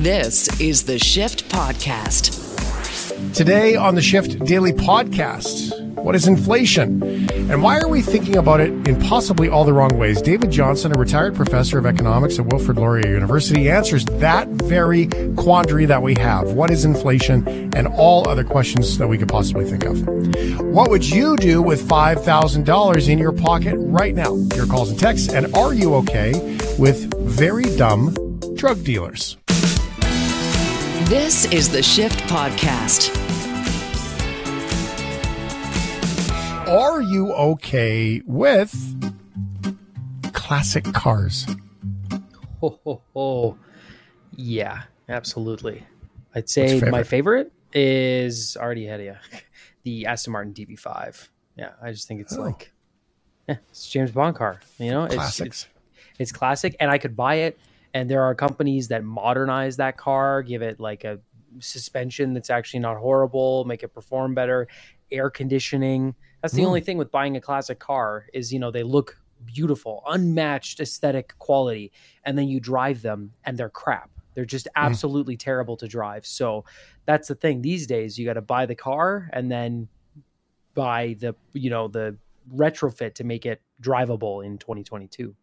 This is the Shift Podcast. Today on the Shift Daily Podcast, what is inflation? And why are we thinking about it in possibly all the wrong ways? David Johnson, a retired professor of economics at Wilfrid Laurier University, answers that very quandary that we have. What is inflation? And all other questions that we could possibly think of. What would you do with $5,000 in your pocket right now? Your calls and texts. And are you okay with very dumb drug dealers? This is the Shift Podcast. Are you okay with classic cars? Oh, ho, ho. Yeah, absolutely. I'd say your my favorite? favorite is already ahead of you. The Aston Martin DB5. Yeah, I just think it's Oh. like, yeah, it's James Bond car. You know, it's, Classics. it's it's classic, and I could buy it. And there are companies that modernize that car, give it like a suspension that's actually not horrible, make it perform better, air conditioning. That's the Mm. only thing with buying a classic car is you know they look beautiful, unmatched aesthetic quality, and then you drive them and they're crap. They're just absolutely terrible to drive. So that's the thing. These days, you got to buy the car and then buy the you know the retrofit to make it drivable in 2022.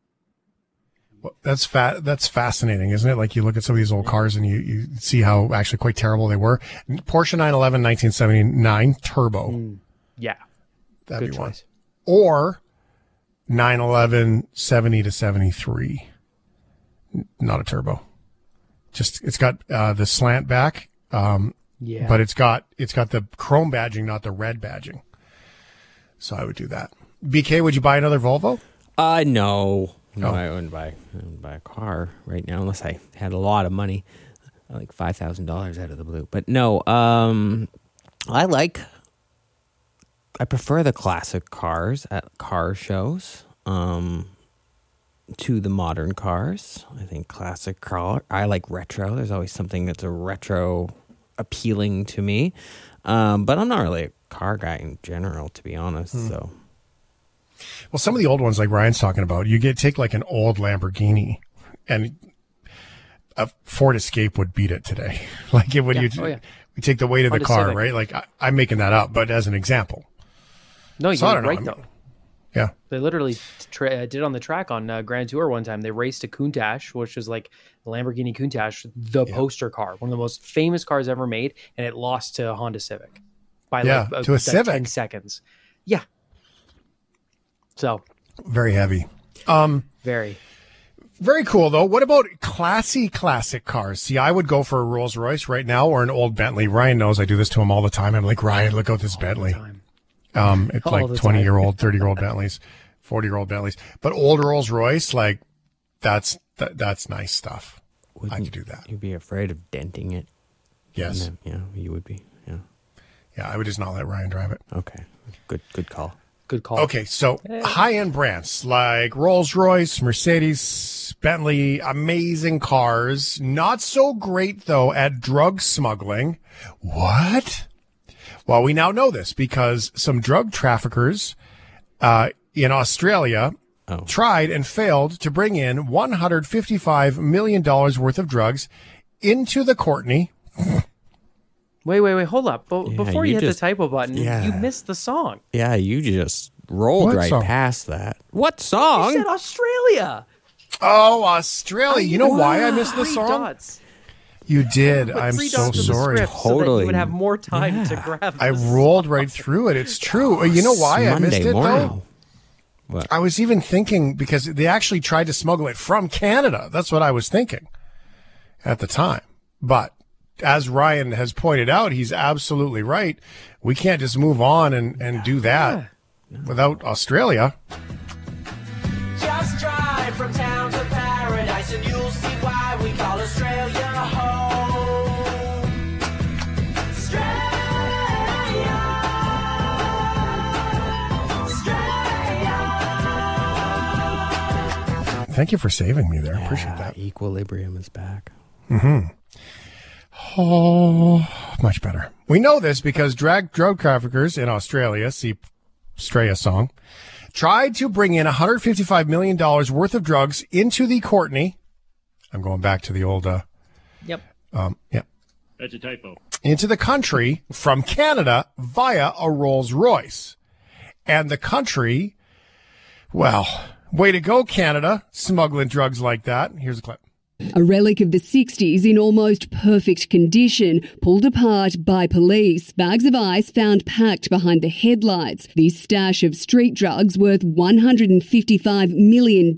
Well, That's fa- that's fascinating, isn't it? Like you look at some of these old cars and you, you see how actually quite terrible they were. Porsche 911 1979 turbo. Mm, yeah, That'd good be one. Or 911 70 to 73. Not a turbo. Just it's got uh, the slant back, um, Yeah, but it's got it's got the chrome badging, not the red badging. So I would do that. BK, would you buy another Volvo? Uh no. No, Oh. I wouldn't buy I wouldn't buy a car right now unless I had a lot of money. Like five thousand dollars out of the blue. But no, um I like I prefer the classic cars at car shows. Um to the modern cars. I think classic car I like retro. There's always something that's a retro appealing to me. Um, but I'm not really a car guy in general, to be honest. So Well, some of the old ones, like Ryan's talking about, you get take like an old Lamborghini, and a Ford Escape would beat it today. Like it would Yeah. you, Oh, yeah. we take the weight of the Honda car, Civic. right? Like I, I'm making that up, but as an example. no, So you're know. right I mean, though. Yeah, They literally tra- uh, did on the track on uh, Grand Tour one time. They raced a Countach, which is like the Lamborghini Countach, the poster car, one of the most famous cars ever made, and it lost to a Honda Civic by Yeah, like, to a Civic. ten seconds. Yeah. So very heavy. Um, very. very cool though. What about classy classic cars? See, I would go for a Rolls Royce right now or an old Bentley. Ryan knows I do this to him all the time. I'm like, Ryan, look out this Bentley. Um, it's All like 20 time. year old, 30 year old Bentleys, 40 year old Bentleys, but old Rolls Royce, like that's, that, that's nice stuff. I wouldn't could do that. You'd be afraid of denting it. Yes. Yeah, yeah, you would be. Yeah. Yeah. I would just not let Ryan drive it. Okay. Good. Good call. Good call. Okay. So high end brands like Rolls Royce, Mercedes, Bentley, amazing cars. Not so great though at drug smuggling. What? Well, we now know this because some drug traffickers, uh, in Australia Oh. tried and failed to bring in $155 million worth of drugs into the Courtney. Wait, wait, wait. Hold up. But Yeah, before you, you hit just- the typo button, yeah. you missed the song. Yeah, you just rolled What right song? past that. What song? You song? said Australia. Oh, Australia. You know why I missed the song? dots. You did. Put I'm so dots in the sorry. script so that you would have more time to Yeah. grab. I this. rolled right through it. It's true. Uh, you know why I Monday missed it morning. though? What? I was even thinking because they actually tried to smuggle it from Canada. That's what I was thinking at the time. But as Ryan has pointed out, he's absolutely right. We can't just move on and, and do that without Australia. Just drive from town to paradise and you'll see why we call Australia home. Australia. Australia. Thank you for saving me there. Appreciate Yeah, that. Equilibrium is back. Mm-hmm. Oh, much better. We know this because drag drug traffickers in Australia, see Straya song, tried to bring in $155 million worth of drugs into the Courtney. I'm going back to the old uh, Yep. Um, yeah. That's a typo. into the country from Canada via a Rolls Royce. And the country, well, way to go, Canada, smuggling drugs like that. Here's a clip. A relic of the 60s in almost perfect condition, pulled apart by police. Bags of ice found packed behind the headlights. This stash of street drugs worth $155 million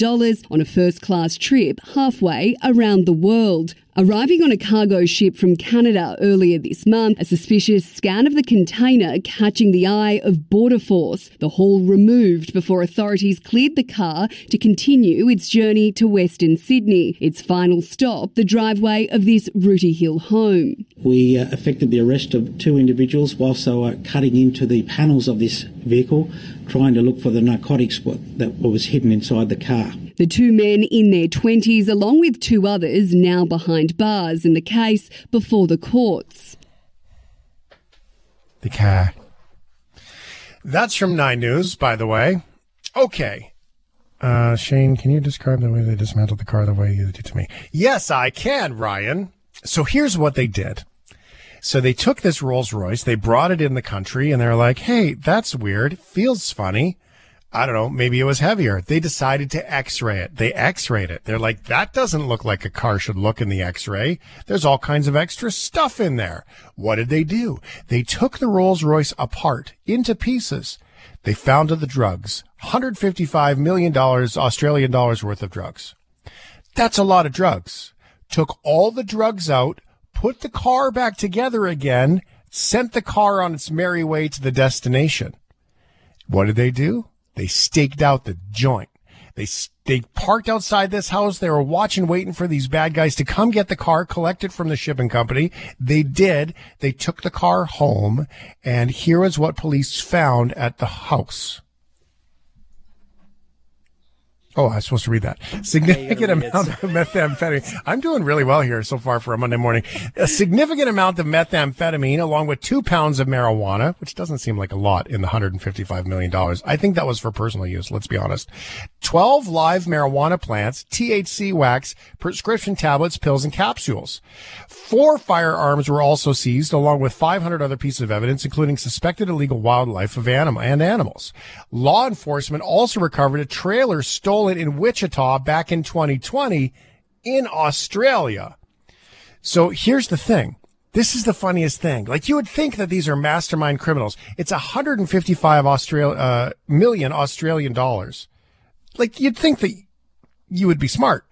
on a first class trip halfway around the world. Arriving on a cargo ship from Canada earlier this month, a suspicious scan of the container catching the eye of Border Force. The haul removed before authorities cleared the car to continue its journey to Western Sydney. Its final stop, the driveway of this Rooty Hill home. We uh, effected the arrest of two individuals whilst they were cutting into the panels of this vehicle, trying to look for the narcotics that was hidden inside the car. The two men in their 20s, along with two others, now behind bars in the case before the courts. The car. That's from Nine News, by the way. Okay. Uh, Shane, can you describe the way they dismantled the car the way you did to me? Yes, I can, Ryan. So here's what they did. So they took this Rolls Royce, they brought it in the country, and they're like, hey, that's weird. Feels funny. I don't know, maybe it was heavier. They decided to x-ray it. They x-rayed it. They're like, that doesn't look like a car should look in the x-ray. There's all kinds of extra stuff in there. What did they do? They took the Rolls Royce apart into pieces. They found the drugs. $155 million Australian dollars worth of drugs. That's a lot of drugs. Took all the drugs out, put the car back together again, sent the car on its merry way to the destination. What did they do? They staked out the joint. They they parked outside this house. They were watching, waiting for these bad guys to come get the car, collect it from the shipping company. They did. They took the car home, and here is what police found at the house. Oh, I was supposed to read that. Significant read it. amount of methamphetamine. I'm doing really well here so far for a Monday morning. A significant amount of methamphetamine along with two pounds of marijuana, which doesn't seem like a lot in the $155 million. I think that was for personal use. Let's be honest. 12 live marijuana plants, THC wax, prescription tablets, pills, and capsules. Four firearms were also seized along with 500 other pieces of evidence, including suspected illegal wildlife of animal and animals. Law enforcement also recovered a trailer stolen in Wichita back in 2020 in Australia. So here's the thing. This is the funniest thing. Like you would think that these are mastermind criminals. It's 155 Austral- uh, million Australian dollars. Like you'd think that you would be smart.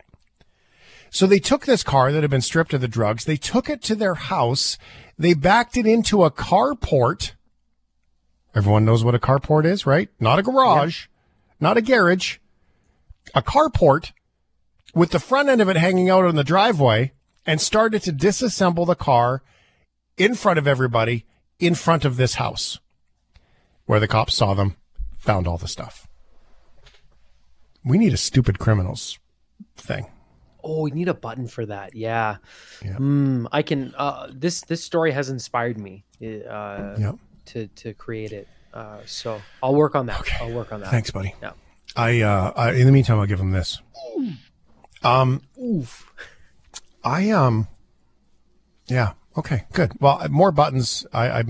So they took this car that had been stripped of the drugs. They took it to their house. They backed it into a carport. Everyone knows what a carport is, right? Not a garage, not a garage, a carport with the front end of it hanging out on the driveway and started to disassemble the car in front of everybody in front of this house where the cops saw them, found all the stuff. We need a stupid criminals thing. Oh, we need a button for that. Yeah. Mm, I can. Uh, this this story has inspired me uh, Yep. to to create it. Uh, so I'll work on that. I'll work on that. Thanks, buddy. Yeah. I, uh, I, in the meantime, I'll give him this. Um, Oof. I, um, yeah. Okay, good. Well, more buttons. I, I,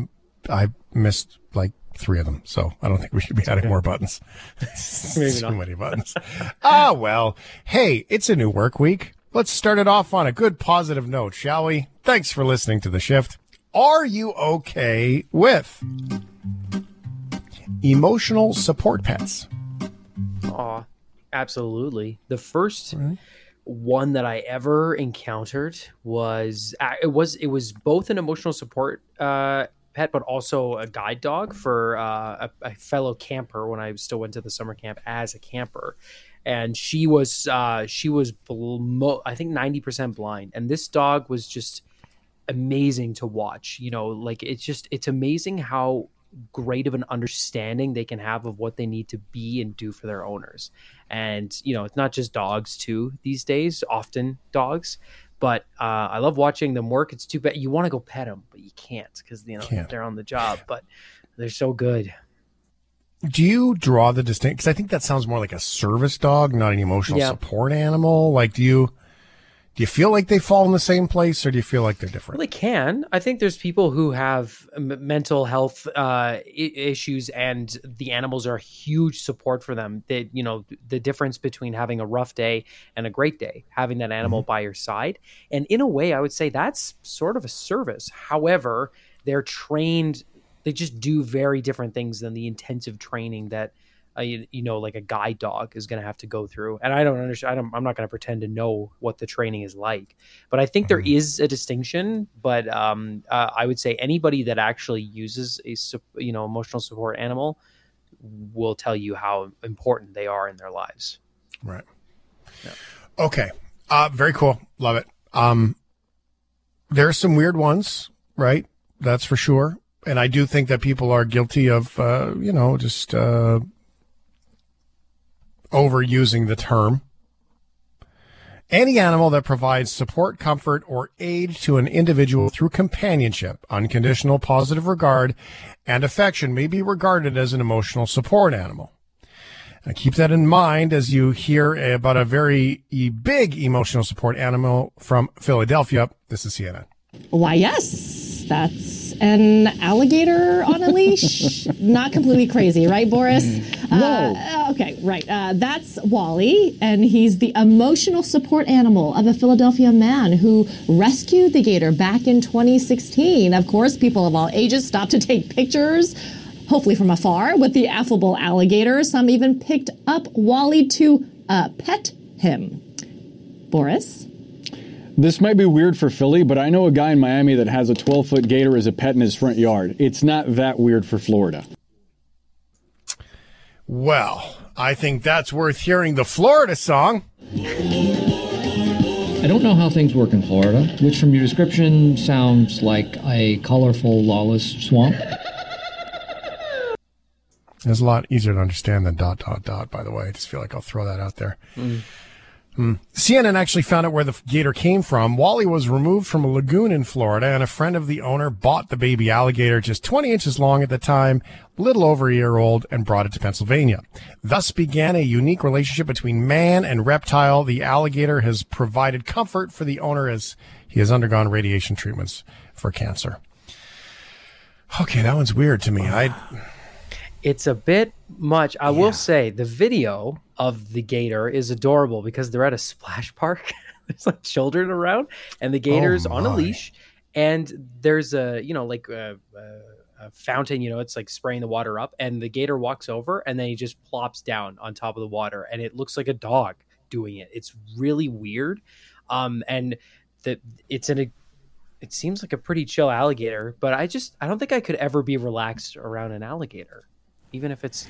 I missed like three of them, so I don't think we should be adding more buttons. Maybe Too many buttons. ah, well. Hey, it's a new work week. Let's start it off on a good positive note, shall we? Thanks for listening to the shift. Are you okay with emotional support pets? Aw, absolutely. The first one that I ever encountered was uh, it was it was both an emotional support uh, pet, but also a guide dog for uh, a, a fellow camper when I still went to the summer camp as a camper. And she was uh, she was bl- I think ninety percent blind, and this dog was just amazing to watch. You know, like it's just it's amazing how great of an understanding they can have of what they need to be and do for their owners. And you know, it's not just dogs too these days. Often dogs, but uh, I love watching them work. It's too bad you want to go pet them, but you can't because you know Can't. they're on the job. But they're so good. Do you draw the distinction? Because I think that sounds more like a service dog, not an emotional Yeah. support animal. Like, do you Do you feel like they fall in the same place, or do you feel like they're different? Well, they can. I think there's people who have m- mental health uh, I- issues, and the animals are a huge support for them. That you know the difference between having a rough day and a great day, having that animal by your side, and in a way, I would say that's sort of a service. However, they're trained; they just do very different things than the intensive training that. Uh, you, you know, like a guide dog is going to have to go through, and I don't understand. I don't, I'm not going to pretend to know what the training is like but I think there is a distinction. But um, uh, I would say anybody that actually uses a you know emotional support animal will tell you how important they are in their lives. Right. Okay. Uh, very cool. Love it. Um, there are some weird ones, right? That's for sure. And I do think that people are guilty of, uh, you know, just uh, overusing the term. Any animal that provides support, comfort, or aid to an individual through companionship, unconditional positive regard, and affection may be regarded as an emotional support animal. Now, keep that in mind as you hear about a very big emotional support animal from Philadelphia. This is CNN. Why, yes, that's an alligator on a leash. Not completely crazy, right, Boris? Uh, okay, right. Uh, that's Wally, and he's the emotional support animal of a Philadelphia man who rescued the gator back in 2016. Of course, people of all ages stopped to take pictures. Hopefully from afar with the affable alligator. Some even picked up Wally to uh, pet him. Boris? This might be weird for Philly, but I know a guy in Miami that has a 12 foot gator as a pet in his front yard. It's not that weird for Florida. Well, I think that's worth hearing the Florida song. I don't know how things work in Florida, which from your description sounds like a colorful, lawless swamp. It's a lot easier to understand than dot, dot, dot, by the way. I just feel like I'll throw that out there. Hmm. Hmm. CNN actually found out where the gator came from. Wally was removed from a lagoon in Florida, and a friend of the owner bought the baby alligator, just 20 inches long at the time, little over a year old, and brought it to Pennsylvania. Thus began a unique relationship between man and reptile. The alligator has provided comfort for the owner as he has undergone radiation treatments for cancer. Okay, that one's weird to me. I It's a bit much. I will say the video of the gator is adorable because they're at a splash park. There's like children around, and the gator's on a leash, and there's a you know like a, a, a fountain. You know, it's like spraying the water up, and the gator walks over, and then he just plops down on top of the water, and it looks like a dog doing it. It's really weird, um, and the it's in a it seems like a pretty chill alligator, but I just I don't think I could ever be relaxed around an alligator, even if it's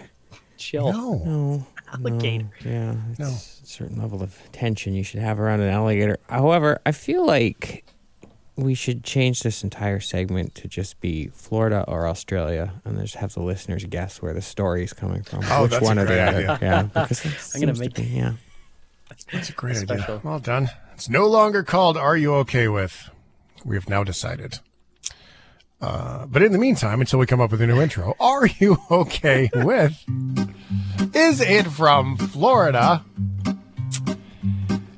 chill. no. No, Alligator. no, yeah, it's a certain level of tension you should have around an alligator. However, I feel like we should change this entire segment to just be Florida or Australia, and just have the listeners guess where the story is coming from. Oh, which that's a one or great the other. idea. Yeah, because I'm gonna seems to make- be- yeah. That's a great Special. idea. Well done. It's no longer called Are You Okay With? We have now decided. Uh, but in the meantime, until we come up with a new intro, Are You Okay With? Is it from Florida?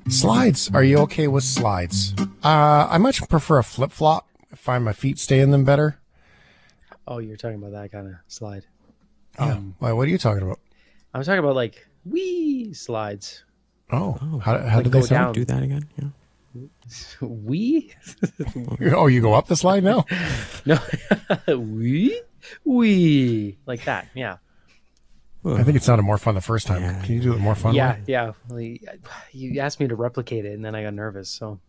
Slides. Are you okay with slides? Uh, I much prefer a flip flop. I find my feet stay in them better. Oh, you're talking about that kind of slide. Yeah. Why, what are you talking about? I'm talking about like wee slides. Oh, how, how Like did they sound? down. Do that again. Yeah. Wee? Oh, you go up the slide now? no, we, wee, like that. Yeah, I think it sounded more fun the first time. Yeah. Can you do it more fun? yeah, way? yeah. Well, you- you asked me to replicate it, and then I got nervous. So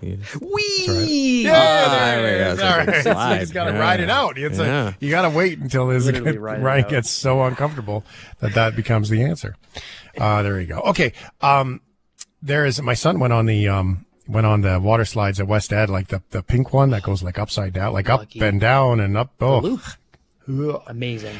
You just- wee. Yeah, there it is. It's All like a right. slide. You just got to Yeah. ride it out. It's Yeah. a, you got to wait until his Literally Ryan gets so uncomfortable that that becomes the answer. Uh, there you go. Okay. Um, there is my son went on the um went on the water slides at West Ed, like the the pink one that goes like upside down, like Lucky. up and down and up. Oh, Loop. Amazing.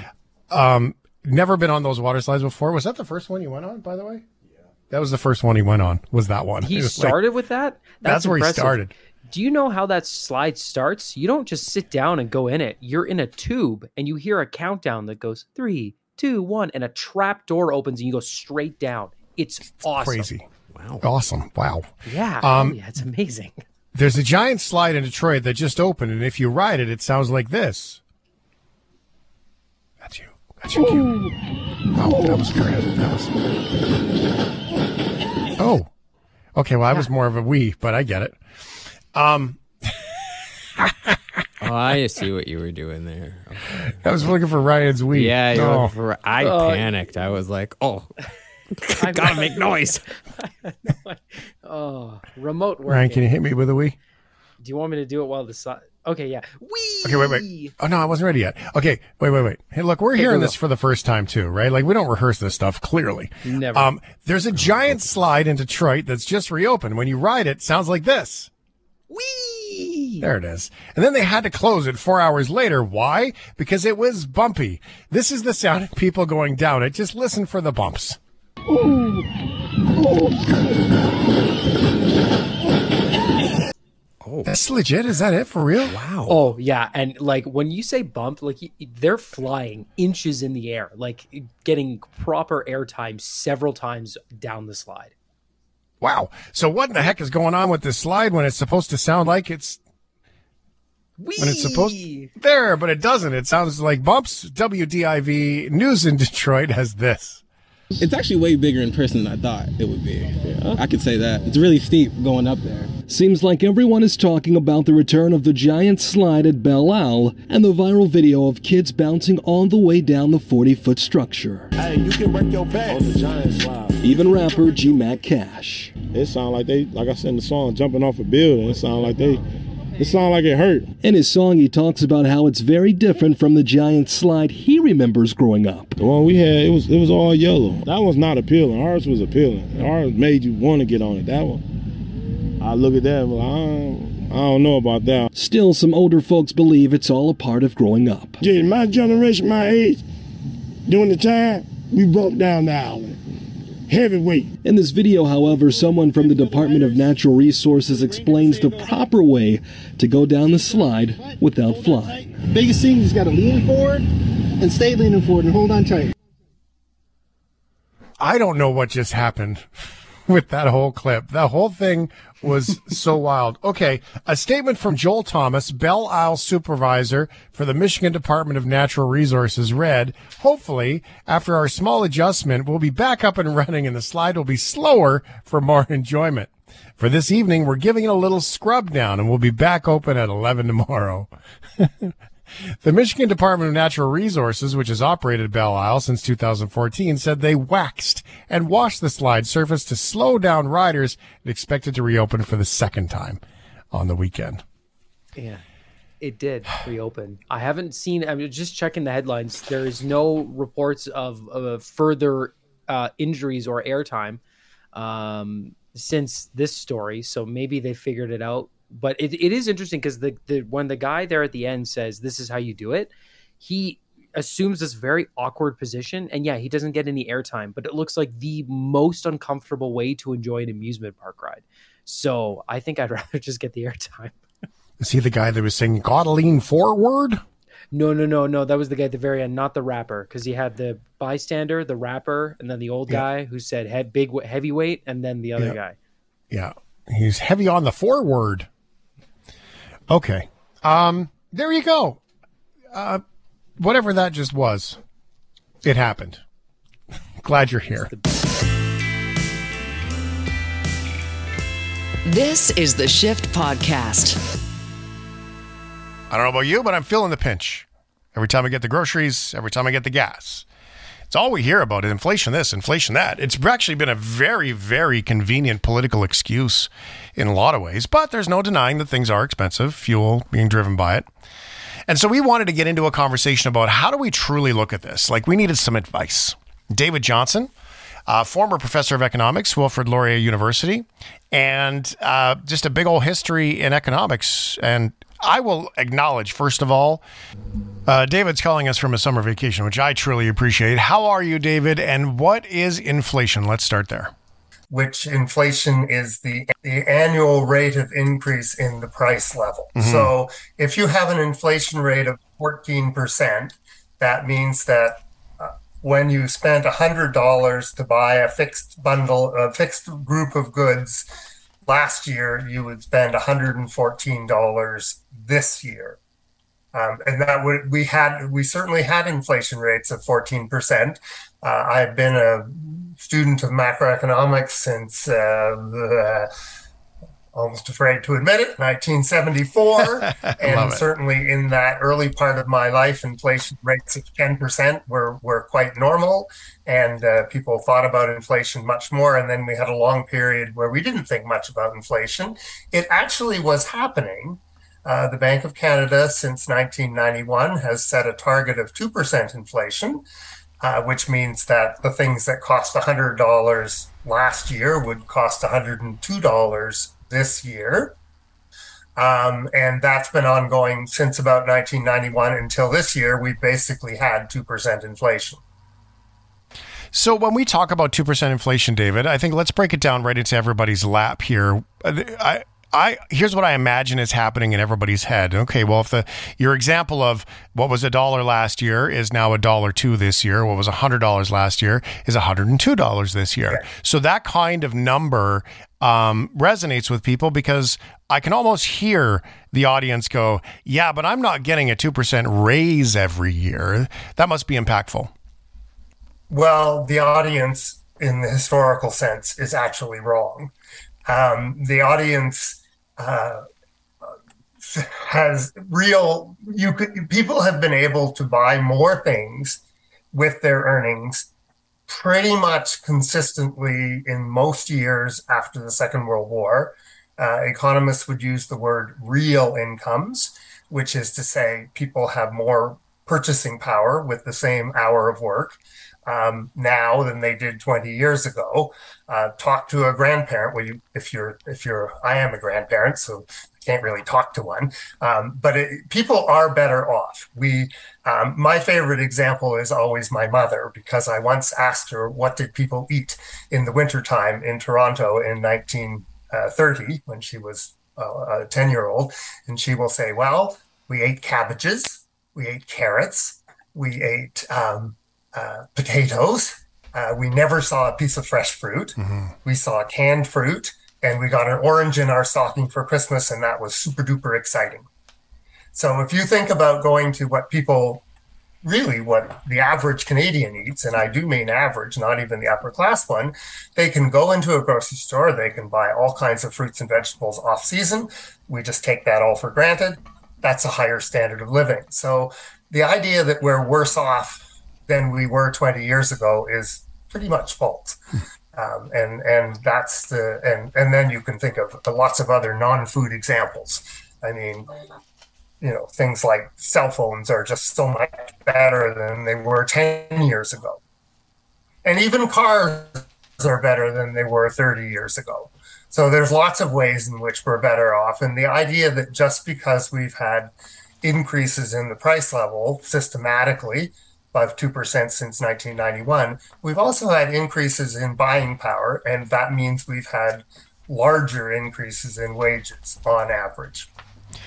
never been on those water slides before. Was that the first one you went on? By the way, yeah, that was the first one he went on. Was that one? He It like- started with that. That's where he started. Do you know how that slide starts? You don't just sit down and go in it. You're in a tube and you hear a countdown that goes three, two, one, and a trap door opens and you go straight down. It's awesome. crazy. Wow. Awesome. Wow. Yeah, Um, yeah, it's amazing. There's a giant slide in Detroit that just opened, and if you ride it, it sounds like this. That's you. That's your cue. Oh, that was great. That was. Oh. Okay, well, I was more of a we, but I get it. Um, Oh, I see what you were doing there. Okay. I was looking for Ryan's we. Yeah, you Oh. for, I Oh. panicked. I was like, oh, I gotta make noise. Oh, remote work. Ryan, can you hit me with a we? Do you want me to do it while the sun? Okay, yeah. Wee. Okay, wait, wait. Oh no, I wasn't ready yet. Okay, wait, wait, wait. Hey, look, we're Okay, hearing go, this for the first time too, right? Like we don't rehearse this stuff clearly. Never. Um, there's a giant slide in Detroit that's just reopened. When you ride it, it sounds like this. Wee. There it is. And then they had to close it four hours later. Why? Because it was bumpy. This is the sound of people going down it. Just listen for the bumps. Oh, That's legit. Is that it for real? wow. Oh yeah, and like when you say bump, like they're flying inches in the air, like getting proper airtime several times down the slide. Wow. So what in the heck is going on with this slide when it's supposed to sound like it's Wee. when it's supposed there, but it doesn't. It sounds like bumps. WDIV News in Detroit has this. It's actually way bigger in person than I thought it would be. I could say that. It's really steep going up there. Seems like everyone is talking about the return of the giant slide at Belle Isle and the viral video of kids bouncing all the way down the 40 foot structure. Hey, you can break your back on the giant slide. Even rapper G Mac Cash. It sound like they, like I said in the song, jumping off a building. It sound like they, it sounded like it hurt. In his song, he talks about how it's very different from the giant slide he remembers growing up. The one we had, it was it was all yellow. That one's not appealing. Ours was appealing. Ours made you want to get on it. That one, I look at that, and like, I don't, I don't know about that. Still, some older folks believe it's all a part of growing up. Yeah, my generation, my age, during the time, we broke down the island. Heavyweight. In this video, however, someone from the Department of Natural Resources explains the proper way to go down the slide without flying. Biggest thing, you just got to lean forward and stay leaning forward and hold on tight. I don't know what just happened with that whole clip. That whole thing was so wild. Okay, a statement from Joel Thomas, Belle Isle supervisor for the Michigan Department of Natural Resources read, hopefully, after our small adjustment, we'll be back up and running and the slide will be slower for more enjoyment. For this evening, we're giving it a little scrub down and we'll be back open at 11 tomorrow. The Michigan Department of Natural Resources, which has operated Belle Isle since 2014, said they waxed and washed the slide surface to slow down riders and expected to reopen for the second time on the weekend. Yeah, it did reopen. I haven't seen. I'm just checking the headlines. There is no reports of, of further uh, injuries or airtime um, since this story. So maybe they figured it out. But it, it is interesting because the, the when the guy there at the end says this is how you do it, he assumes this very awkward position, and yeah, he doesn't get any airtime. But it looks like the most uncomfortable way to enjoy an amusement park ride. So I think I'd rather just get the airtime. Is he the guy that was saying, gotta lean forward? No, no, no, no. That was the guy at the very end, not the rapper, because he had the bystander, the rapper, and then the old Yeah. guy who said head big heavyweight, and then the other Yeah. guy. Yeah. He's heavy on the forward. Okay. Um, there you go. Uh, whatever that just was, it happened. Glad you're here. This is the Shift Podcast. I don't know about you, but I'm feeling the pinch. Every time I get the groceries, every time I get the gas. It's all we hear about is inflation this, inflation that. It's actually been a very, very convenient political excuse in a lot of ways, but there's no denying that things are expensive, fuel being driven by it. And so we wanted to get into a conversation about how do we truly look at this? Like we needed some advice. David Johnson, uh, former professor of economics, Wilfrid Laurier University, and uh, just a big old history in economics. And I will acknowledge, first of all, uh, David's calling us from a summer vacation, which I truly appreciate. How are you, David? And what is inflation? Let's start there. which inflation is the the annual rate of increase in the price level. Mhm. So if you have an inflation rate of 14%, that means that uh, when you spent $100 to buy a fixed bundle, a fixed group of goods last year, you would spend $114 this year. Um, and that would we had we certainly had inflation rates of 14%. Uh, I've been a student of macroeconomics since uh, the, almost afraid to admit it, 1974. And it. certainly in that early part of my life, inflation rates of 10% were, were quite normal. And uh, people thought about inflation much more. And then we had a long period where we didn't think much about inflation. It actually was happening. Uh, the Bank of Canada, since 1991, has set a target of 2% inflation, uh, which means that the things that cost $100 last year would cost $102 this year. Um, and that's been ongoing since about 1991 until this year. We've basically had 2% inflation. So when we talk about 2% inflation, David, I think let's break it down right into everybody's lap here. Uh, I, I, here's what I imagine is happening in everybody's head. Okay, well, if the your example of what was a dollar last year is now a dollar two this year, what was a hundred dollars last year is a hundred and two dollars this year. So that kind of number um, resonates with people because I can almost hear the audience go, "Yeah, but I'm not getting a two percent raise every year." That must be impactful. Well, the audience in the historical sense is actually wrong. Um, the audience uh, has real you could people have been able to buy more things with their earnings pretty much consistently in most years after the Second World War. Uh, economists would use the word real incomes, which is to say people have more purchasing power with the same hour of work um, now than they did 20 years ago. Uh, talk to a grandparent. Well, you, if you're, if you're, I am a grandparent, so I can't really talk to one. Um, but it, people are better off. We, um, my favorite example is always my mother because I once asked her what did people eat in the wintertime in Toronto in 1930 when she was uh, a 10 year old, and she will say, "Well, we ate cabbages, we ate carrots, we ate." Um, uh, potatoes. Uh, we never saw a piece of fresh fruit. We saw canned fruit, and we got an orange in our stocking for Christmas, and that was super duper exciting. So if you think about going to what people really what the average Canadian eats, and I do mean average, not even the upper class one, they can go into a grocery store, they can buy all kinds of fruits and vegetables off season. We just take that all for granted. That's a higher standard of living. So the idea that we're worse off than we were 20 years ago is pretty much false. Um, and and that's the and and then you can think of lots of other non-food examples. I mean, you know, things like cell phones are just so much better than they were 10 years ago. And even cars are better than they were 30 years ago. So there's lots of ways in which we're better off. And the idea that just because we've had increases in the price level systematically above 2% since 1991, we've also had increases in buying power. And that means we've had larger increases in wages on average.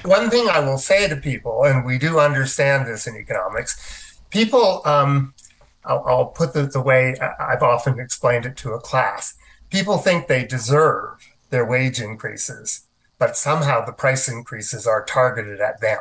One thing I will say to people, and we do understand this in economics, people, um, I'll, I'll put it the way I've often explained it to a class. People think they deserve their wage increases, but somehow the price increases are targeted at them.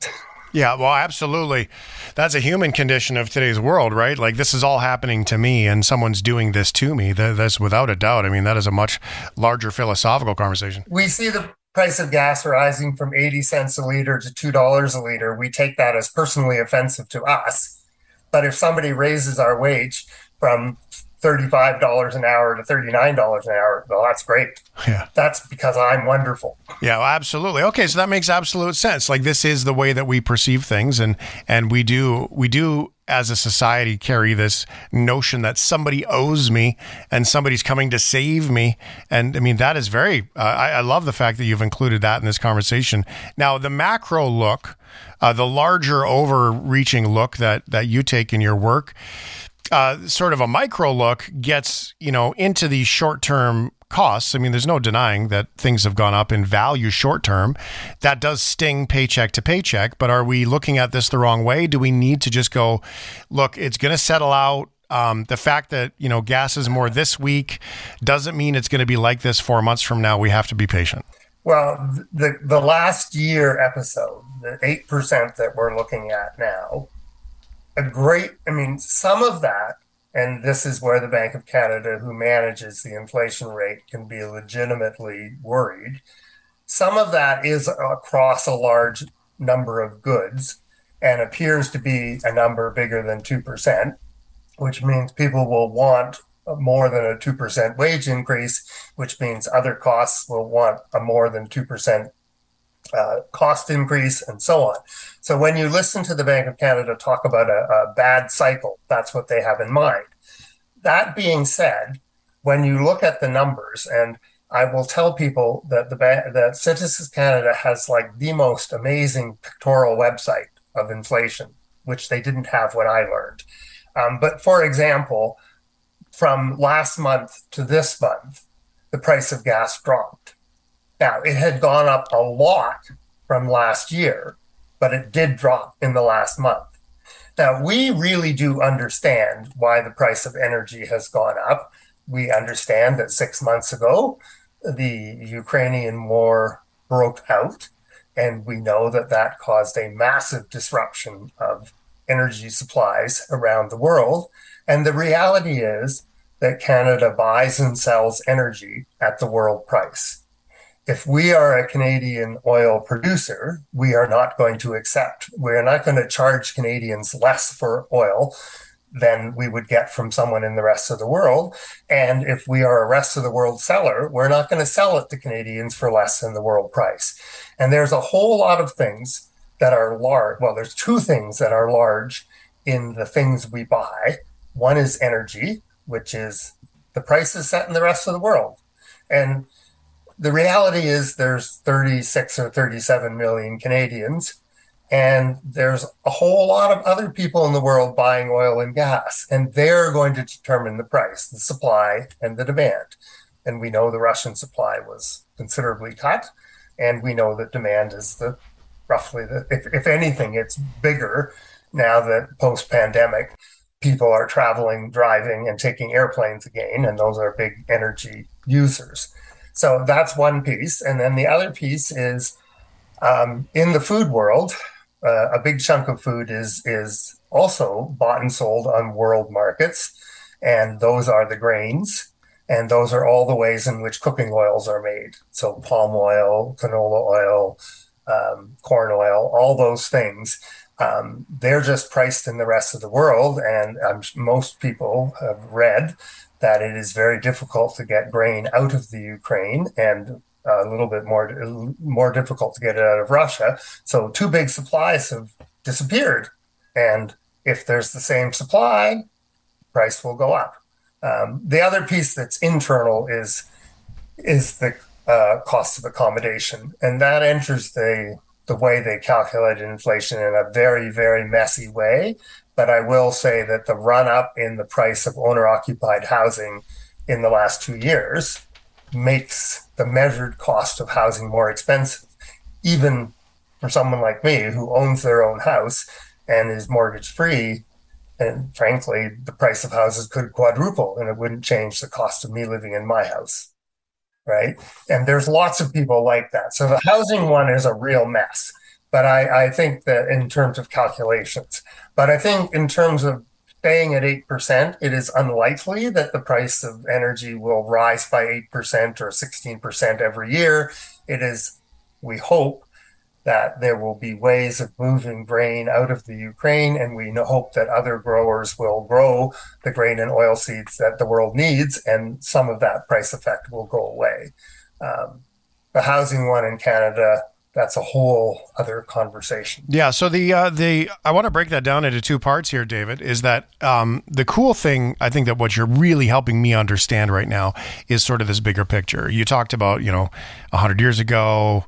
Yeah, well, absolutely. That's a human condition of today's world, right? Like this is all happening to me, and someone's doing this to me. That's without a doubt. I mean, that is a much larger philosophical conversation. We see the price of gas rising from 80 cents a liter to $2 a liter. We take that as personally offensive to us. But if somebody raises our wage from $35 an hour to $39 an hour, well, that's great. Yeah. That's because I'm wonderful. Yeah, absolutely. Okay, so that makes absolute sense. Like this is the way that we perceive things, and and we do we do as a society carry this notion that somebody owes me and somebody's coming to save me. And I mean that is very. Uh, I, I love the fact that you've included that in this conversation. Now the macro look, uh, the larger overreaching look that that you take in your work. Uh, sort of a micro look gets you know into these short term costs. I mean, there's no denying that things have gone up in value short term. That does sting paycheck to paycheck. But are we looking at this the wrong way? Do we need to just go, look, it's going to settle out? Um, the fact that you know gas is more this week doesn't mean it's going to be like this four months from now. We have to be patient. Well, the the last year episode, the eight percent that we're looking at now, a great. I mean, some of that, and this is where the Bank of Canada, who manages the inflation rate, can be legitimately worried. Some of that is across a large number of goods, and appears to be a number bigger than two percent which means people will want more than a 2% wage increase, which means other costs will want a more than 2% uh, cost increase and so on. So when you listen to the Bank of Canada talk about a, a bad cycle, that's what they have in mind. That being said, when you look at the numbers, and I will tell people that the that Statistics Canada has like the most amazing pictorial website of inflation, which they didn't have when I learned. Um, but for example, from last month to this month, the price of gas dropped. Now, it had gone up a lot from last year, but it did drop in the last month. Now, we really do understand why the price of energy has gone up. We understand that six months ago, the Ukrainian war broke out, and we know that that caused a massive disruption of energy supplies around the world. And the reality is that Canada buys and sells energy at the world price. If we are a Canadian oil producer, we are not going to accept, we're not going to charge Canadians less for oil than we would get from someone in the rest of the world. And if we are a rest of the world seller, we're not going to sell it to Canadians for less than the world price. And there's a whole lot of things that are large. Well, there's two things that are large in the things we buy. One is energy, which is the price is set in the rest of the world. And the reality is there's 36 or 37 million Canadians and there's a whole lot of other people in the world buying oil and gas and they're going to determine the price, the supply and the demand. And we know the Russian supply was considerably cut and we know that demand is the roughly the, if, if anything, it's bigger now that post pandemic people are traveling, driving, and taking airplanes again, and those are big energy users. So that's one piece. And then the other piece is um, in the food world, uh, a big chunk of food is is also bought and sold on world markets, and those are the grains, and those are all the ways in which cooking oils are made. So palm oil, canola oil, um, corn oil, all those things. Um, they're just priced in the rest of the world, and um, most people have read that it is very difficult to get grain out of the Ukraine, and a little bit more more difficult to get it out of Russia. So two big supplies have disappeared, and if there's the same supply, price will go up. Um, the other piece that's internal is is the uh, cost of accommodation, and that enters the the way they calculate inflation in a very very messy way. But I will say that the run up in the price of owner occupied housing in the last two years makes the measured cost of housing more expensive, even for someone like me who owns their own house and is mortgage free. And frankly, the price of houses could quadruple and it wouldn't change the cost of me living in my house right? And there's lots of people like that. So the housing one is a real mess. But I, I think that in terms of calculations, but I think in terms of staying at 8%, it is unlikely that the price of energy will rise by 8% or 16% every year. It is, we hope, that there will be ways of moving grain out of the Ukraine, and we hope that other growers will grow the grain and oil seeds that the world needs, and some of that price effect will go away. Um, the housing one in Canada, that's a whole other conversation. Yeah. So the uh, the I want to break that down into two parts here, David. Is that um, the cool thing? I think that what you're really helping me understand right now is sort of this bigger picture. You talked about you know hundred years ago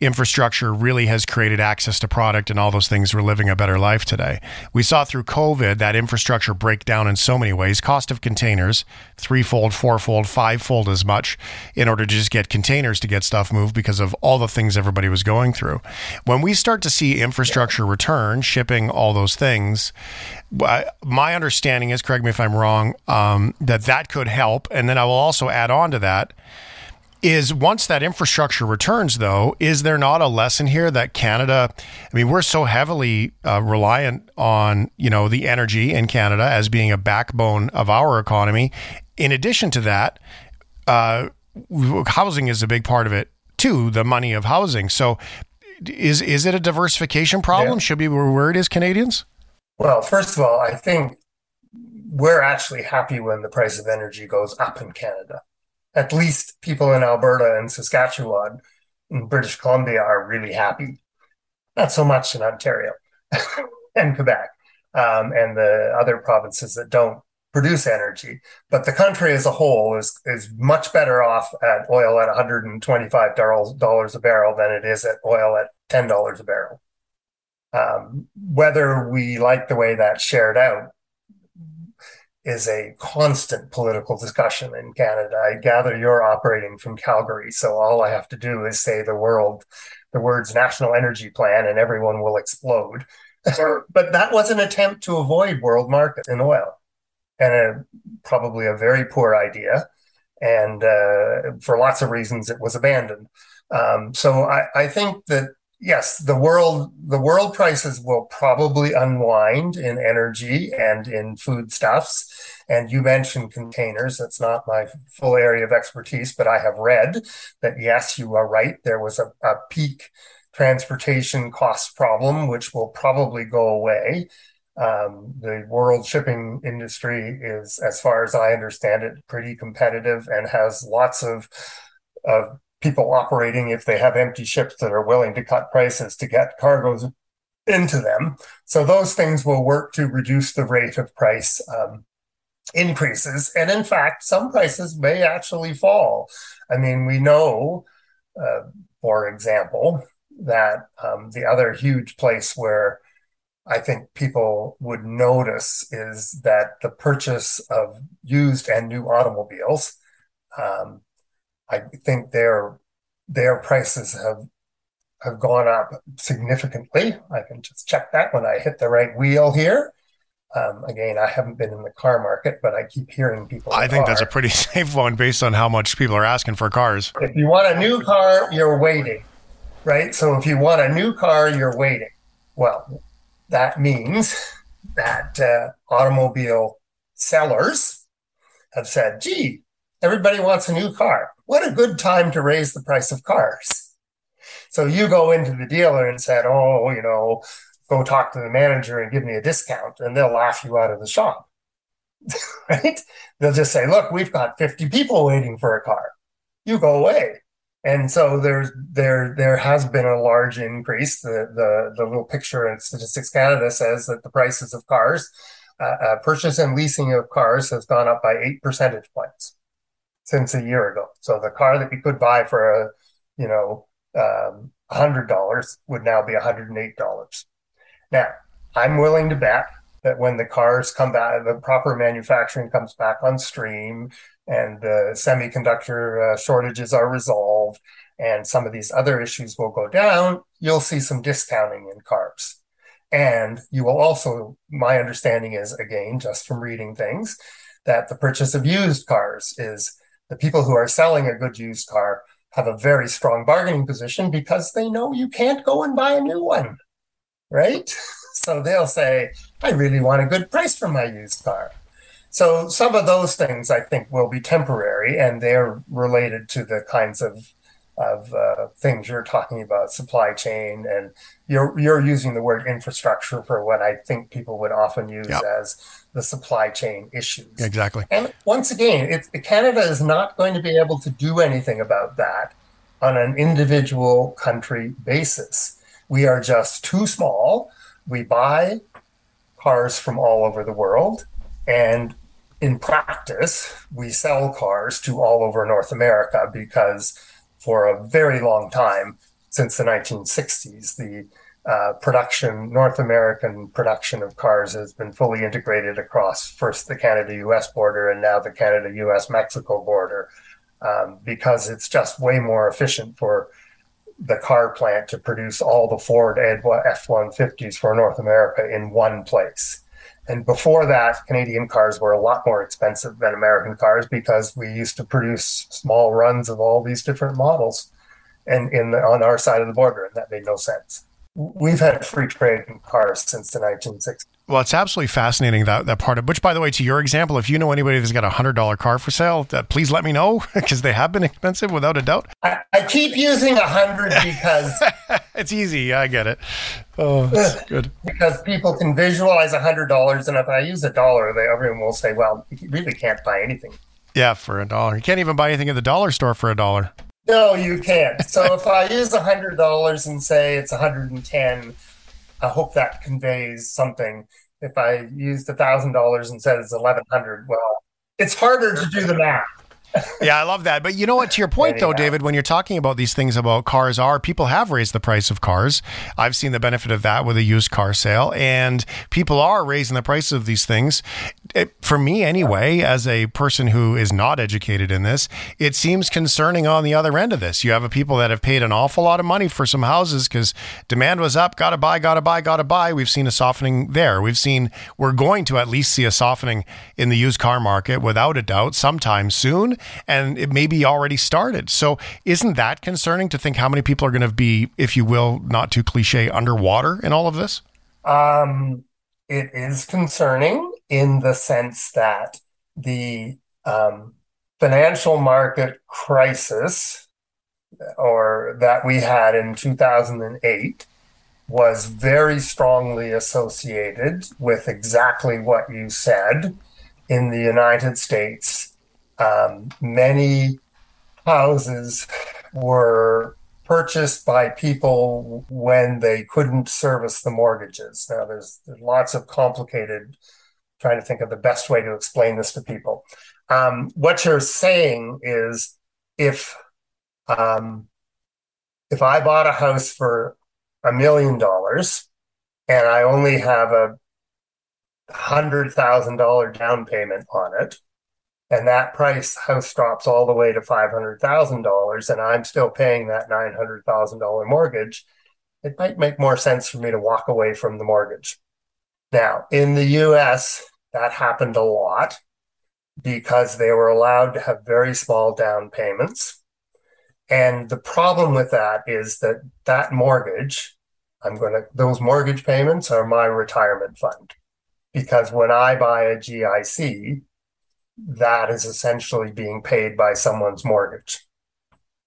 infrastructure really has created access to product and all those things. We're living a better life today. We saw through COVID that infrastructure break down in so many ways. Cost of containers, threefold, fourfold, fivefold as much in order to just get containers to get stuff moved because of all the things everybody was going through. When we start to see infrastructure return, shipping, all those things, my understanding is, correct me if I'm wrong, um, that that could help. And then I will also add on to that is once that infrastructure returns, though, is there not a lesson here that Canada? I mean, we're so heavily uh, reliant on you know the energy in Canada as being a backbone of our economy. In addition to that, uh, housing is a big part of it too. The money of housing. So, is is it a diversification problem? Yeah. Should we be worried as Canadians? Well, first of all, I think we're actually happy when the price of energy goes up in Canada. At least people in Alberta and Saskatchewan and British Columbia are really happy. Not so much in Ontario and Quebec um, and the other provinces that don't produce energy. But the country as a whole is is much better off at oil at $125 a barrel than it is at oil at $10 a barrel. Um, whether we like the way that's shared out is a constant political discussion in Canada. I gather you're operating from Calgary, so all I have to do is say the world, the words National Energy Plan, and everyone will explode. but that was an attempt to avoid world market in oil, and a, probably a very poor idea. And uh, for lots of reasons, it was abandoned. Um, so I, I think that yes, the world the world prices will probably unwind in energy and in foodstuffs. And you mentioned containers. That's not my full area of expertise, but I have read that yes, you are right. There was a, a peak transportation cost problem, which will probably go away. Um, the world shipping industry is, as far as I understand it, pretty competitive and has lots of of people operating if they have empty ships that are willing to cut prices to get cargoes into them. So those things will work to reduce the rate of price um, increases. And in fact, some prices may actually fall. I mean, we know, uh, for example, that um, the other huge place where I think people would notice is that the purchase of used and new automobiles. Um, I think their their prices have have gone up significantly. I can just check that when I hit the right wheel here. Um, again, I haven't been in the car market, but I keep hearing people. I think that's a pretty safe one based on how much people are asking for cars. If you want a new car, you're waiting, right? So if you want a new car, you're waiting. Well, that means that uh, automobile sellers have said, gee, everybody wants a new car. What a good time to raise the price of cars. So you go into the dealer and said, oh, you know, go talk to the manager and give me a discount, and they'll laugh you out of the shop. right? They'll just say, look, we've got 50 people waiting for a car. You go away. And so there's there there has been a large increase. The the the little picture in Statistics Canada says that the prices of cars, uh, uh, purchase and leasing of cars, has gone up by eight percentage points since a year ago. So the car that you could buy for a you know um, hundred dollars would now be hundred and eight dollars. Now I'm willing to bet that when the cars come back, the proper manufacturing comes back on stream, and the semiconductor uh, shortages are resolved and some of these other issues will go down, you'll see some discounting in cars. And you will also, my understanding is, again, just from reading things, that the purchase of used cars is the people who are selling a good used car have a very strong bargaining position because they know you can't go and buy a new one, right? So they'll say, I really want a good price for my used car. So some of those things I think will be temporary, and they're related to the kinds of of uh, things you're talking about, supply chain, and you're you're using the word infrastructure for what I think people would often use Yep. as the supply chain issues. Exactly. And once again, it's, Canada is not going to be able to do anything about that on an individual country basis. We are just too small. We buy cars from all over the world. And in practice, we sell cars to all over North America because for a very long time, since the 1960s. The production, North American production of cars has been fully integrated across first the Canada US border and now the Canada US Mexico border um, because it's just way more efficient for the car plant to produce all the Ford F 150s for North America in one place. And before that, Canadian cars were a lot more expensive than American cars because we used to produce small runs of all these different models and in the, on our side of the border, and that made no sense we've had free trade in cars since the 1960s. Well, it's absolutely fascinating that that part of which, by the way, to your example, if you know anybody that's got a hundred dollar car for sale, uh, please let me know because they have been expensive without a doubt. I, I keep using a hundred because it's easy. I get it. Oh, good. Because people can visualize a hundred dollars, and if I use a dollar, they everyone will say, "Well, you really can't buy anything." Yeah, for a dollar, you can't even buy anything at the dollar store for a dollar. No, you can't. So if I use hundred dollars and say it's a hundred and ten, I hope that conveys something. If I used thousand dollars and said it's eleven hundred, well, it's harder to do the math yeah, I love that. But you know what? To your point, though, David, when you're talking about these things about cars, are people have raised the price of cars. I've seen the benefit of that with a used car sale, and people are raising the price of these things. It, for me, anyway, as a person who is not educated in this, it seems concerning on the other end of this. You have a people that have paid an awful lot of money for some houses because demand was up, got to buy, got to buy, got to buy. We've seen a softening there. We've seen we're going to at least see a softening in the used car market without a doubt sometime soon and it may be already started. So isn't that concerning to think how many people are going to be, if you will, not too cliche, underwater in all of this? Um, it is concerning in the sense that the um, financial market crisis or that we had in 2008 was very strongly associated with exactly what you said in the United States um, many houses were purchased by people when they couldn't service the mortgages. Now, there's, there's lots of complicated, trying to think of the best way to explain this to people. Um, what you're saying is if um, if I bought a house for a million dollars and I only have a hundred thousand dollar down payment on it, and that price house drops all the way to $500,000 and I'm still paying that $900,000 mortgage, it might make more sense for me to walk away from the mortgage. Now, in the US, that happened a lot because they were allowed to have very small down payments. And the problem with that is that that mortgage, I'm going to, those mortgage payments are my retirement fund. Because when I buy a GIC, that is essentially being paid by someone's mortgage.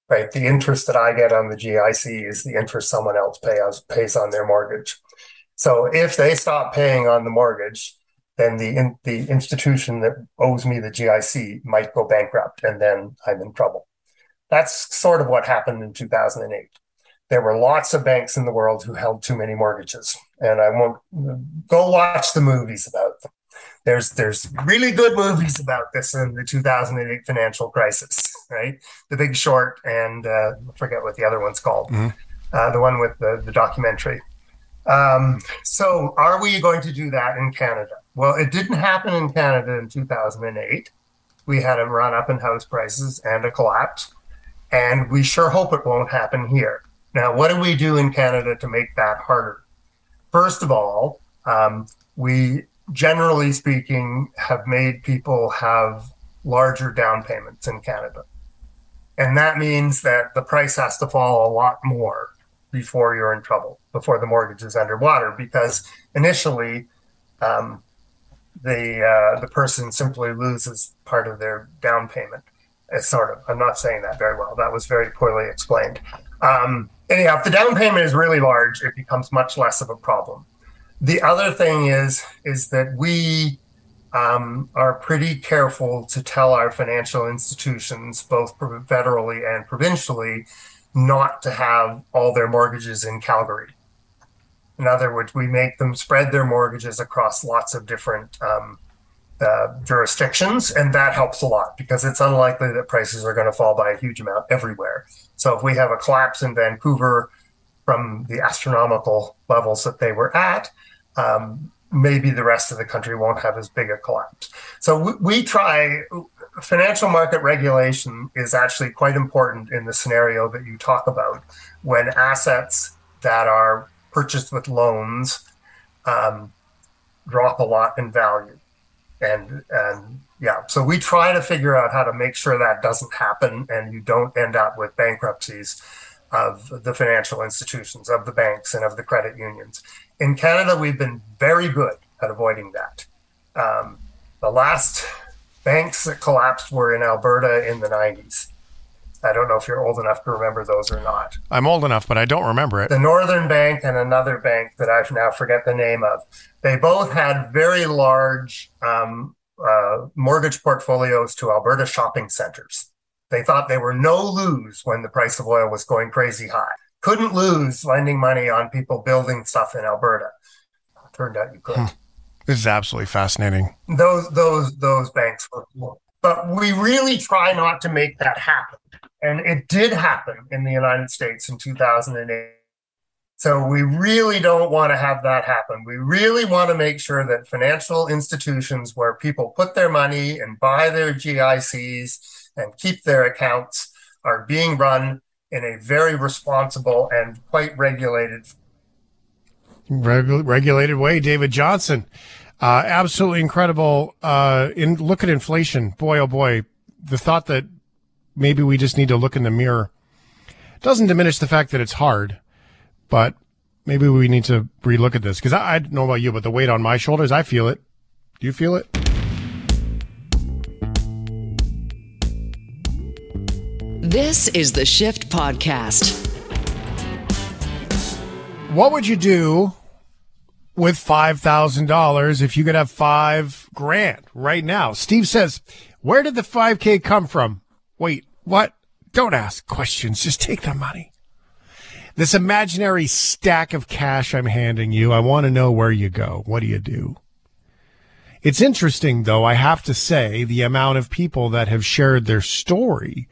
Right. The interest that I get on the GIC is the interest someone else pay, pays on their mortgage. So if they stop paying on the mortgage, then the in, the institution that owes me the GIC might go bankrupt, and then I'm in trouble. That's sort of what happened in 2008. There were lots of banks in the world who held too many mortgages, and I won't go watch the movies about them there's there's really good movies about this in the 2008 financial crisis, right? The Big Short and uh, I forget what the other one's called, mm-hmm. uh, the one with the, the documentary. Um, so, are we going to do that in Canada? Well, it didn't happen in Canada in 2008. We had a run up in house prices and a collapse, and we sure hope it won't happen here. Now, what do we do in Canada to make that harder? First of all, um, we generally speaking, have made people have larger down payments in Canada. And that means that the price has to fall a lot more before you're in trouble, before the mortgage is underwater, because initially um, the uh, the person simply loses part of their down payment. It's sort of. I'm not saying that very well. That was very poorly explained. Um, anyhow, if the down payment is really large, it becomes much less of a problem. The other thing is is that we um, are pretty careful to tell our financial institutions, both federally and provincially, not to have all their mortgages in Calgary. In other words, we make them spread their mortgages across lots of different um, uh, jurisdictions, and that helps a lot because it's unlikely that prices are going to fall by a huge amount everywhere. So if we have a collapse in Vancouver, from the astronomical levels that they were at, um, maybe the rest of the country won't have as big a collapse. So we, we try. Financial market regulation is actually quite important in the scenario that you talk about when assets that are purchased with loans um, drop a lot in value. And and yeah, so we try to figure out how to make sure that doesn't happen and you don't end up with bankruptcies of the financial institutions, of the banks, and of the credit unions. In Canada, we've been very good at avoiding that. Um, the last banks that collapsed were in Alberta in the 90s. I don't know if you're old enough to remember those or not. I'm old enough, but I don't remember it. The Northern Bank and another bank that I now forget the name of. They both had very large um, uh, mortgage portfolios to Alberta shopping centers. They thought they were no lose when the price of oil was going crazy high. Couldn't lose lending money on people building stuff in Alberta. Turned out you could. Hmm. This is absolutely fascinating. Those those those banks were cool. But we really try not to make that happen. And it did happen in the United States in 2008. So we really don't want to have that happen. We really want to make sure that financial institutions where people put their money and buy their GICs and keep their accounts are being run in a very responsible and quite regulated Regu- regulated way. David Johnson, uh, absolutely incredible. Uh, in look at inflation, boy oh boy, the thought that maybe we just need to look in the mirror doesn't diminish the fact that it's hard, but maybe we need to relook at this because I, I don't know about you, but the weight on my shoulders, I feel it. Do you feel it? This is the Shift Podcast. What would you do with five thousand dollars if you could have five grand right now? Steve says, "Where did the five k come from?" Wait, what? Don't ask questions. Just take the money. This imaginary stack of cash I'm handing you. I want to know where you go. What do you do? It's interesting, though. I have to say the amount of people that have shared their story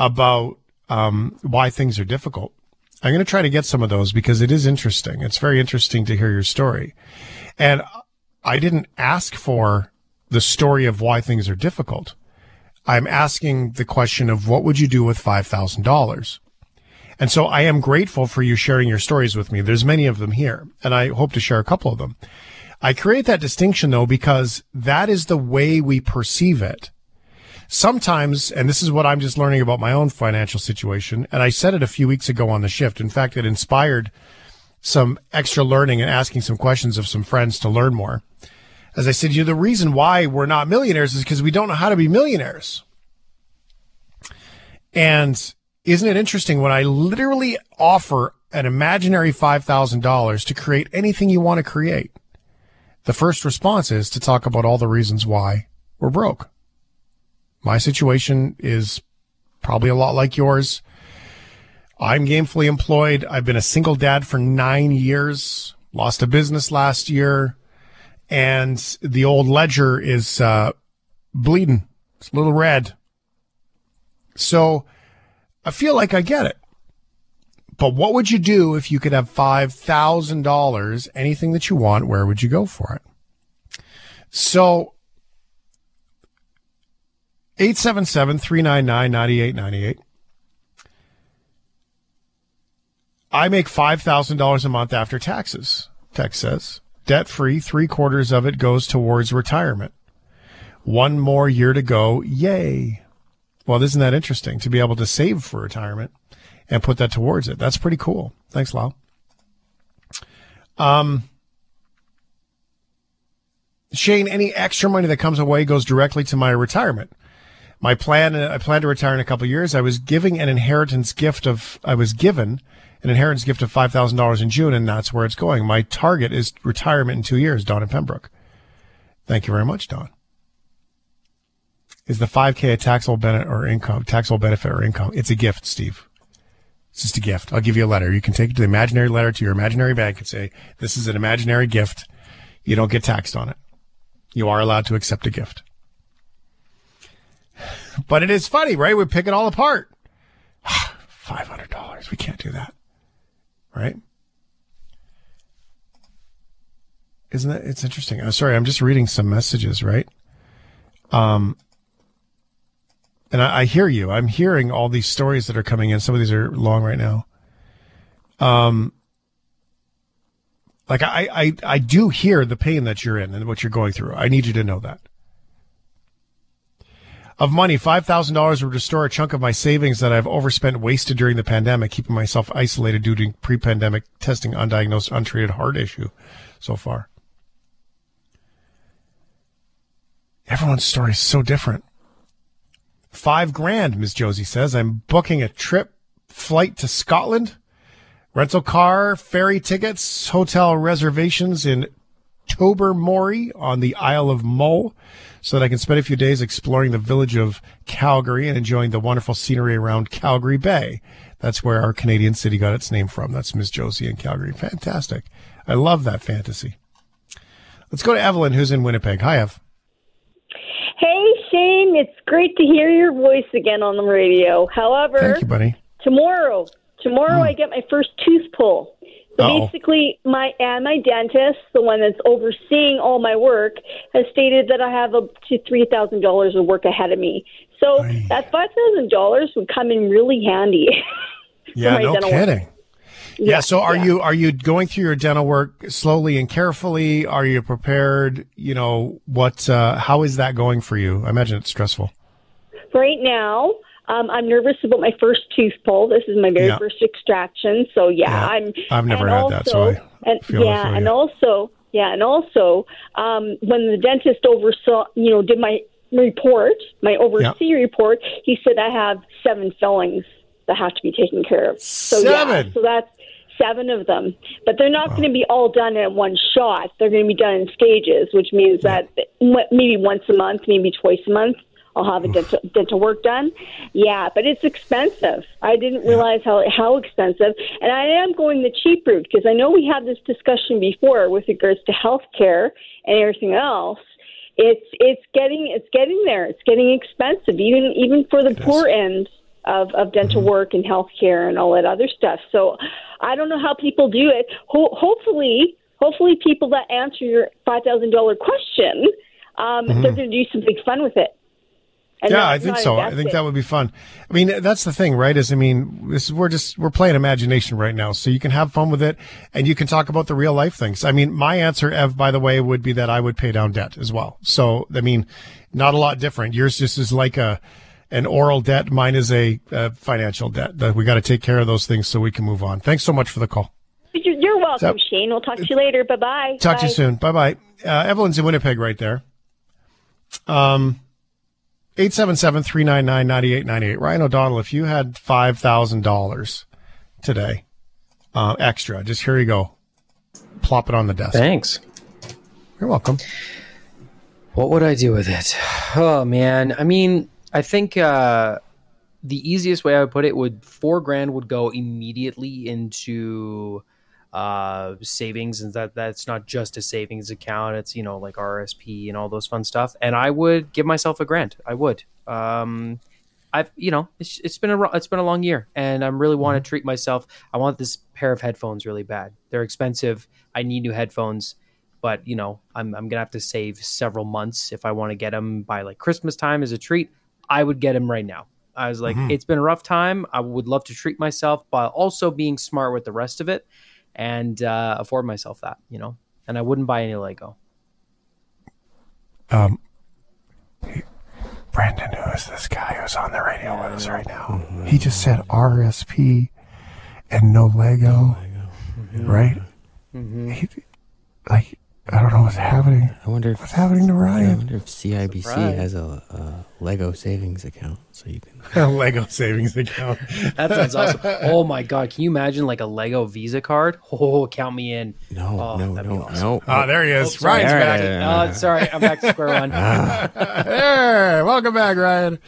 about um, why things are difficult. I'm going to try to get some of those because it is interesting. It's very interesting to hear your story. And I didn't ask for the story of why things are difficult. I'm asking the question of what would you do with $5,000? And so I am grateful for you sharing your stories with me. There's many of them here, and I hope to share a couple of them. I create that distinction though because that is the way we perceive it sometimes, and this is what I'm just learning about my own financial situation, and I said it a few weeks ago on the shift. In fact, it inspired some extra learning and asking some questions of some friends to learn more. As I said, you know, the reason why we're not millionaires is because we don't know how to be millionaires. And isn't it interesting when I literally offer an imaginary $5,000 to create anything you want to create? The first response is to talk about all the reasons why we're broke. My situation is probably a lot like yours. I'm gainfully employed. I've been a single dad for nine years, lost a business last year, and the old ledger is uh, bleeding. It's a little red. So I feel like I get it. But what would you do if you could have $5,000, anything that you want? Where would you go for it? So 877 399 9898. I make $5,000 a month after taxes, text says. Debt free, three quarters of it goes towards retirement. One more year to go. Yay. Well, isn't that interesting to be able to save for retirement and put that towards it? That's pretty cool. Thanks, Lau. Um, Shane, any extra money that comes away goes directly to my retirement. My plan, uh, I plan to retire in a couple years. I was giving an inheritance gift of, I was given an inheritance gift of $5,000 in June, and that's where it's going. My target is retirement in two years, Don and Pembroke. Thank you very much, Don. Is the 5K a taxable benefit or income, taxable benefit or income? It's a gift, Steve. It's just a gift. I'll give you a letter. You can take it to the imaginary letter to your imaginary bank and say, this is an imaginary gift. You don't get taxed on it. You are allowed to accept a gift. But it is funny, right? We pick it all apart. $500. We can't do that. right? Isn't that it's interesting? I'm sorry, I'm just reading some messages, right? Um, and I, I hear you. I'm hearing all these stories that are coming in. Some of these are long right now. Um, like I, I, I do hear the pain that you're in and what you're going through. I need you to know that. Of money, five thousand dollars would restore a chunk of my savings that I've overspent, wasted during the pandemic, keeping myself isolated due to pre-pandemic testing undiagnosed, untreated heart issue. So far, everyone's story is so different. Five grand, Ms. Josie says. I'm booking a trip, flight to Scotland, rental car, ferry tickets, hotel reservations in Tobermory on the Isle of Mull so that I can spend a few days exploring the village of Calgary and enjoying the wonderful scenery around Calgary Bay. That's where our Canadian city got its name from. That's Miss Josie in Calgary. Fantastic. I love that fantasy. Let's go to Evelyn, who's in Winnipeg. Hi, Ev. Hey, Shane, it's great to hear your voice again on the radio. However, Thank you, buddy. tomorrow, tomorrow hmm. I get my first tooth pull. So Uh-oh. basically, my and my dentist, the one that's overseeing all my work, has stated that I have up to three thousand dollars of work ahead of me. So that five thousand dollars would come in really handy. Yeah, no kidding. Yeah, so are you are you going through your dental work slowly and carefully? Are you prepared? You know what? Uh, how is that going for you? I imagine it's stressful. Right now, um, I'm nervous about my first tooth pull. This is my very Yeah. first extraction. So yeah, Yeah. I'm. I've never had that, so I and yeah, and also yeah, and also um, when the dentist oversaw, you know, did my report, my oversee report, he said I have seven fillings that have to be taken care of. So yeah, Seven? so that's seven of them, but they're not going to be all done in one shot. They're going to be done in stages, which means that maybe once a month, maybe twice a month. I'll have a dental, dental work done. Yeah, but it's expensive. I didn't realize how how expensive, and I am going the cheap route because I know we had this discussion before with regards to health care and everything else. It's it's getting it's getting there. It's getting expensive, even even for the poor end of of dental work and health care and all that other stuff. So I don't know how people do it. Ho- hopefully, hopefully people that answer your five thousand dollar question, um, Mhm. they're going to do something fun with it. And yeah, I think so. I think that would be fun. I mean, that's the thing, right? Is I mean, this is, we're just we're playing imagination right now, so you can have fun with it, and you can talk about the real life things. I mean, my answer, Ev, by the way, would be that I would pay down debt as well. So, I mean, not a lot different. Yours just is like a an oral debt. Mine is a, uh financial debt. That we got to take care of those things so we can move on. Thanks so much for the call. You're, welcome, So- Shane. We'll talk to you later. Bye bye. Talk to you soon. Bye bye. Uh, Evelyn's in Winnipeg right there. Um, 877-399-9898. Ryan O'Donnell, if you had $5,000 today, uh, extra, just here you go. Plop it on the desk. Thanks. You're welcome. What would I do with it? Oh man, I mean, I think uh, the easiest way I would put it would four grand would go immediately into uh, savings, and that that's not just a savings account. It's you know like RSP and all those fun stuff. And I would give myself a grant. I would. Um, I've you know it's, it's been a it's been a long year, and I'm really want to treat myself. I want this pair of headphones really bad. They're expensive. I need new headphones but you know I'm, I'm gonna have to save several months if i want to get them by like christmas time as a treat i would get them right now i was like Mhm. it's been a rough time i would love to treat myself but also being smart with the rest of it and uh, afford myself that you know and i wouldn't buy any lego Um, Brandon, who is this guy who's on the radio with us right now? He just said RSP and no Lego, right? He, like, I don't know what's happening. I wonder if, what's happening to Ryan. I wonder if CIBC Surprise. has a, a Lego savings account, so you can. A Lego savings account. that sounds awesome oh my god can you imagine like a lego visa card oh count me in No, oh, no, no, awesome. no. Ah, there he is. Oh, sorry. Ryan's back. Oh, sorry i'm back to square one hey, welcome back, Ryan.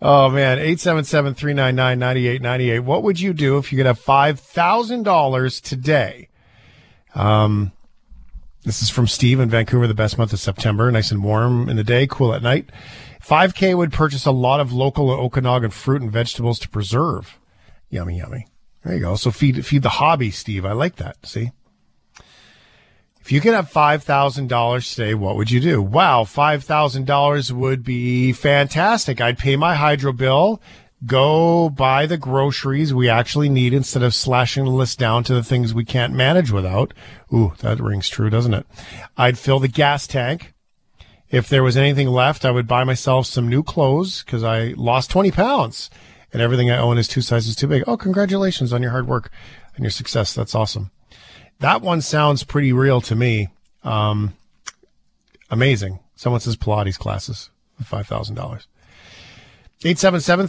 Oh man, 877-399-9898. What would you do if you could have $5,000 today? Um, this is from Steve in Vancouver, the best month of September. Nice and warm in the day, cool at night. 5K would purchase a lot of local Okanagan fruit and vegetables to preserve. Yummy, yummy. There you go. So feed feed the hobby, Steve. I like that. See? If you could have five thousand dollars today, what would you do? Wow, five thousand dollars would be fantastic. I'd pay my hydro bill, go buy the groceries we actually need instead of slashing the list down to the things we can't manage without. Ooh, that rings true, doesn't it? I'd fill the gas tank. If there was anything left, I would buy myself some new clothes because I lost 20 pounds and everything I own is two sizes too big. Oh, congratulations on your hard work and your success. That's awesome. That one sounds pretty real to me. Um, amazing. Someone says Pilates classes with $5,000.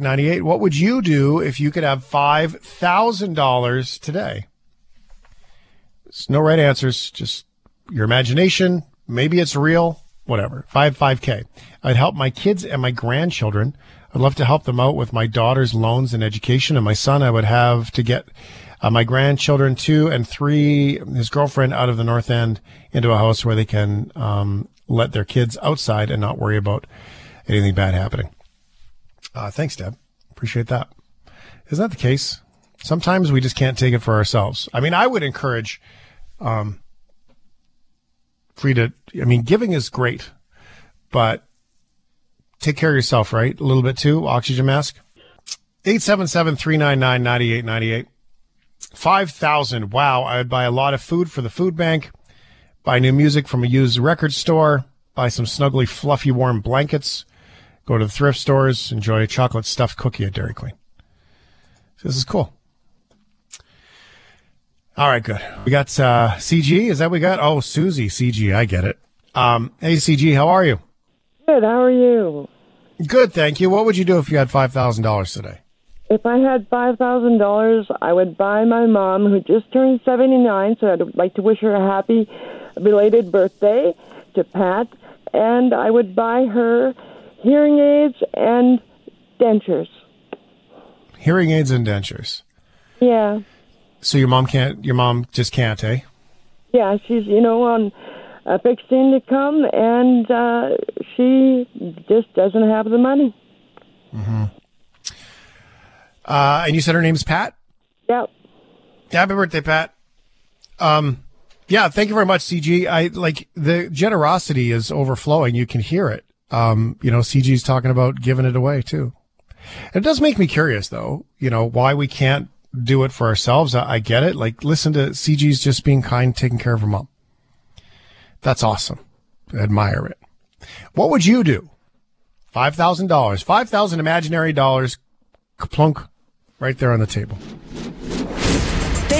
877-399-9898. What would you do if you could have $5,000 today? It's no right answers, just your imagination. Maybe it's real, whatever. 5 5K. I'd help my kids and my grandchildren. I'd love to help them out with my daughter's loans and education and my son I would have to get uh, my grandchildren two and three, his girlfriend out of the North End into a house where they can um, let their kids outside and not worry about anything bad happening. Uh, thanks, Deb. Appreciate that. Isn't that the case? Sometimes we just can't take it for ourselves. I mean, I would encourage, um, free to, I mean, giving is great, but take care of yourself, right? A little bit too. Oxygen mask. 877-399-9898. 5,000. Wow. I would buy a lot of food for the food bank, buy new music from a used record store, buy some snuggly, fluffy, warm blankets, go to the thrift stores, enjoy a chocolate stuffed cookie at Dairy Queen. This is cool. All right, good. We got uh, CG. Is that what we got? Oh, Susie, CG. I get it. Um, hey, CG, how are you? Good. How are you? Good, thank you. What would you do if you had five thousand dollars today? If I had five thousand dollars, I would buy my mom, who just turned seventy-nine. So I'd like to wish her a happy belated birthday to Pat, and I would buy her hearing aids and dentures. Hearing aids and dentures. Yeah, So your mom can't. Your mom just can't, eh? yeah. She's you know on a fixing to come, and uh, she just doesn't have the money. Mm-hmm. Uh, and you said her name's Pat. Yep. Happy birthday, Pat. Um, yeah, thank you very much, CG. I like the generosity is overflowing. You can hear it. Um, you know, CG's talking about giving it away too. It does make me curious though, you know, why we can't do it for ourselves. I, I get it. Like, listen to CG's just being kind, taking care of her mom. That's awesome. I admire it. What would you do? $5,000, 5,000 imaginary dollars, plunk, right there on the table.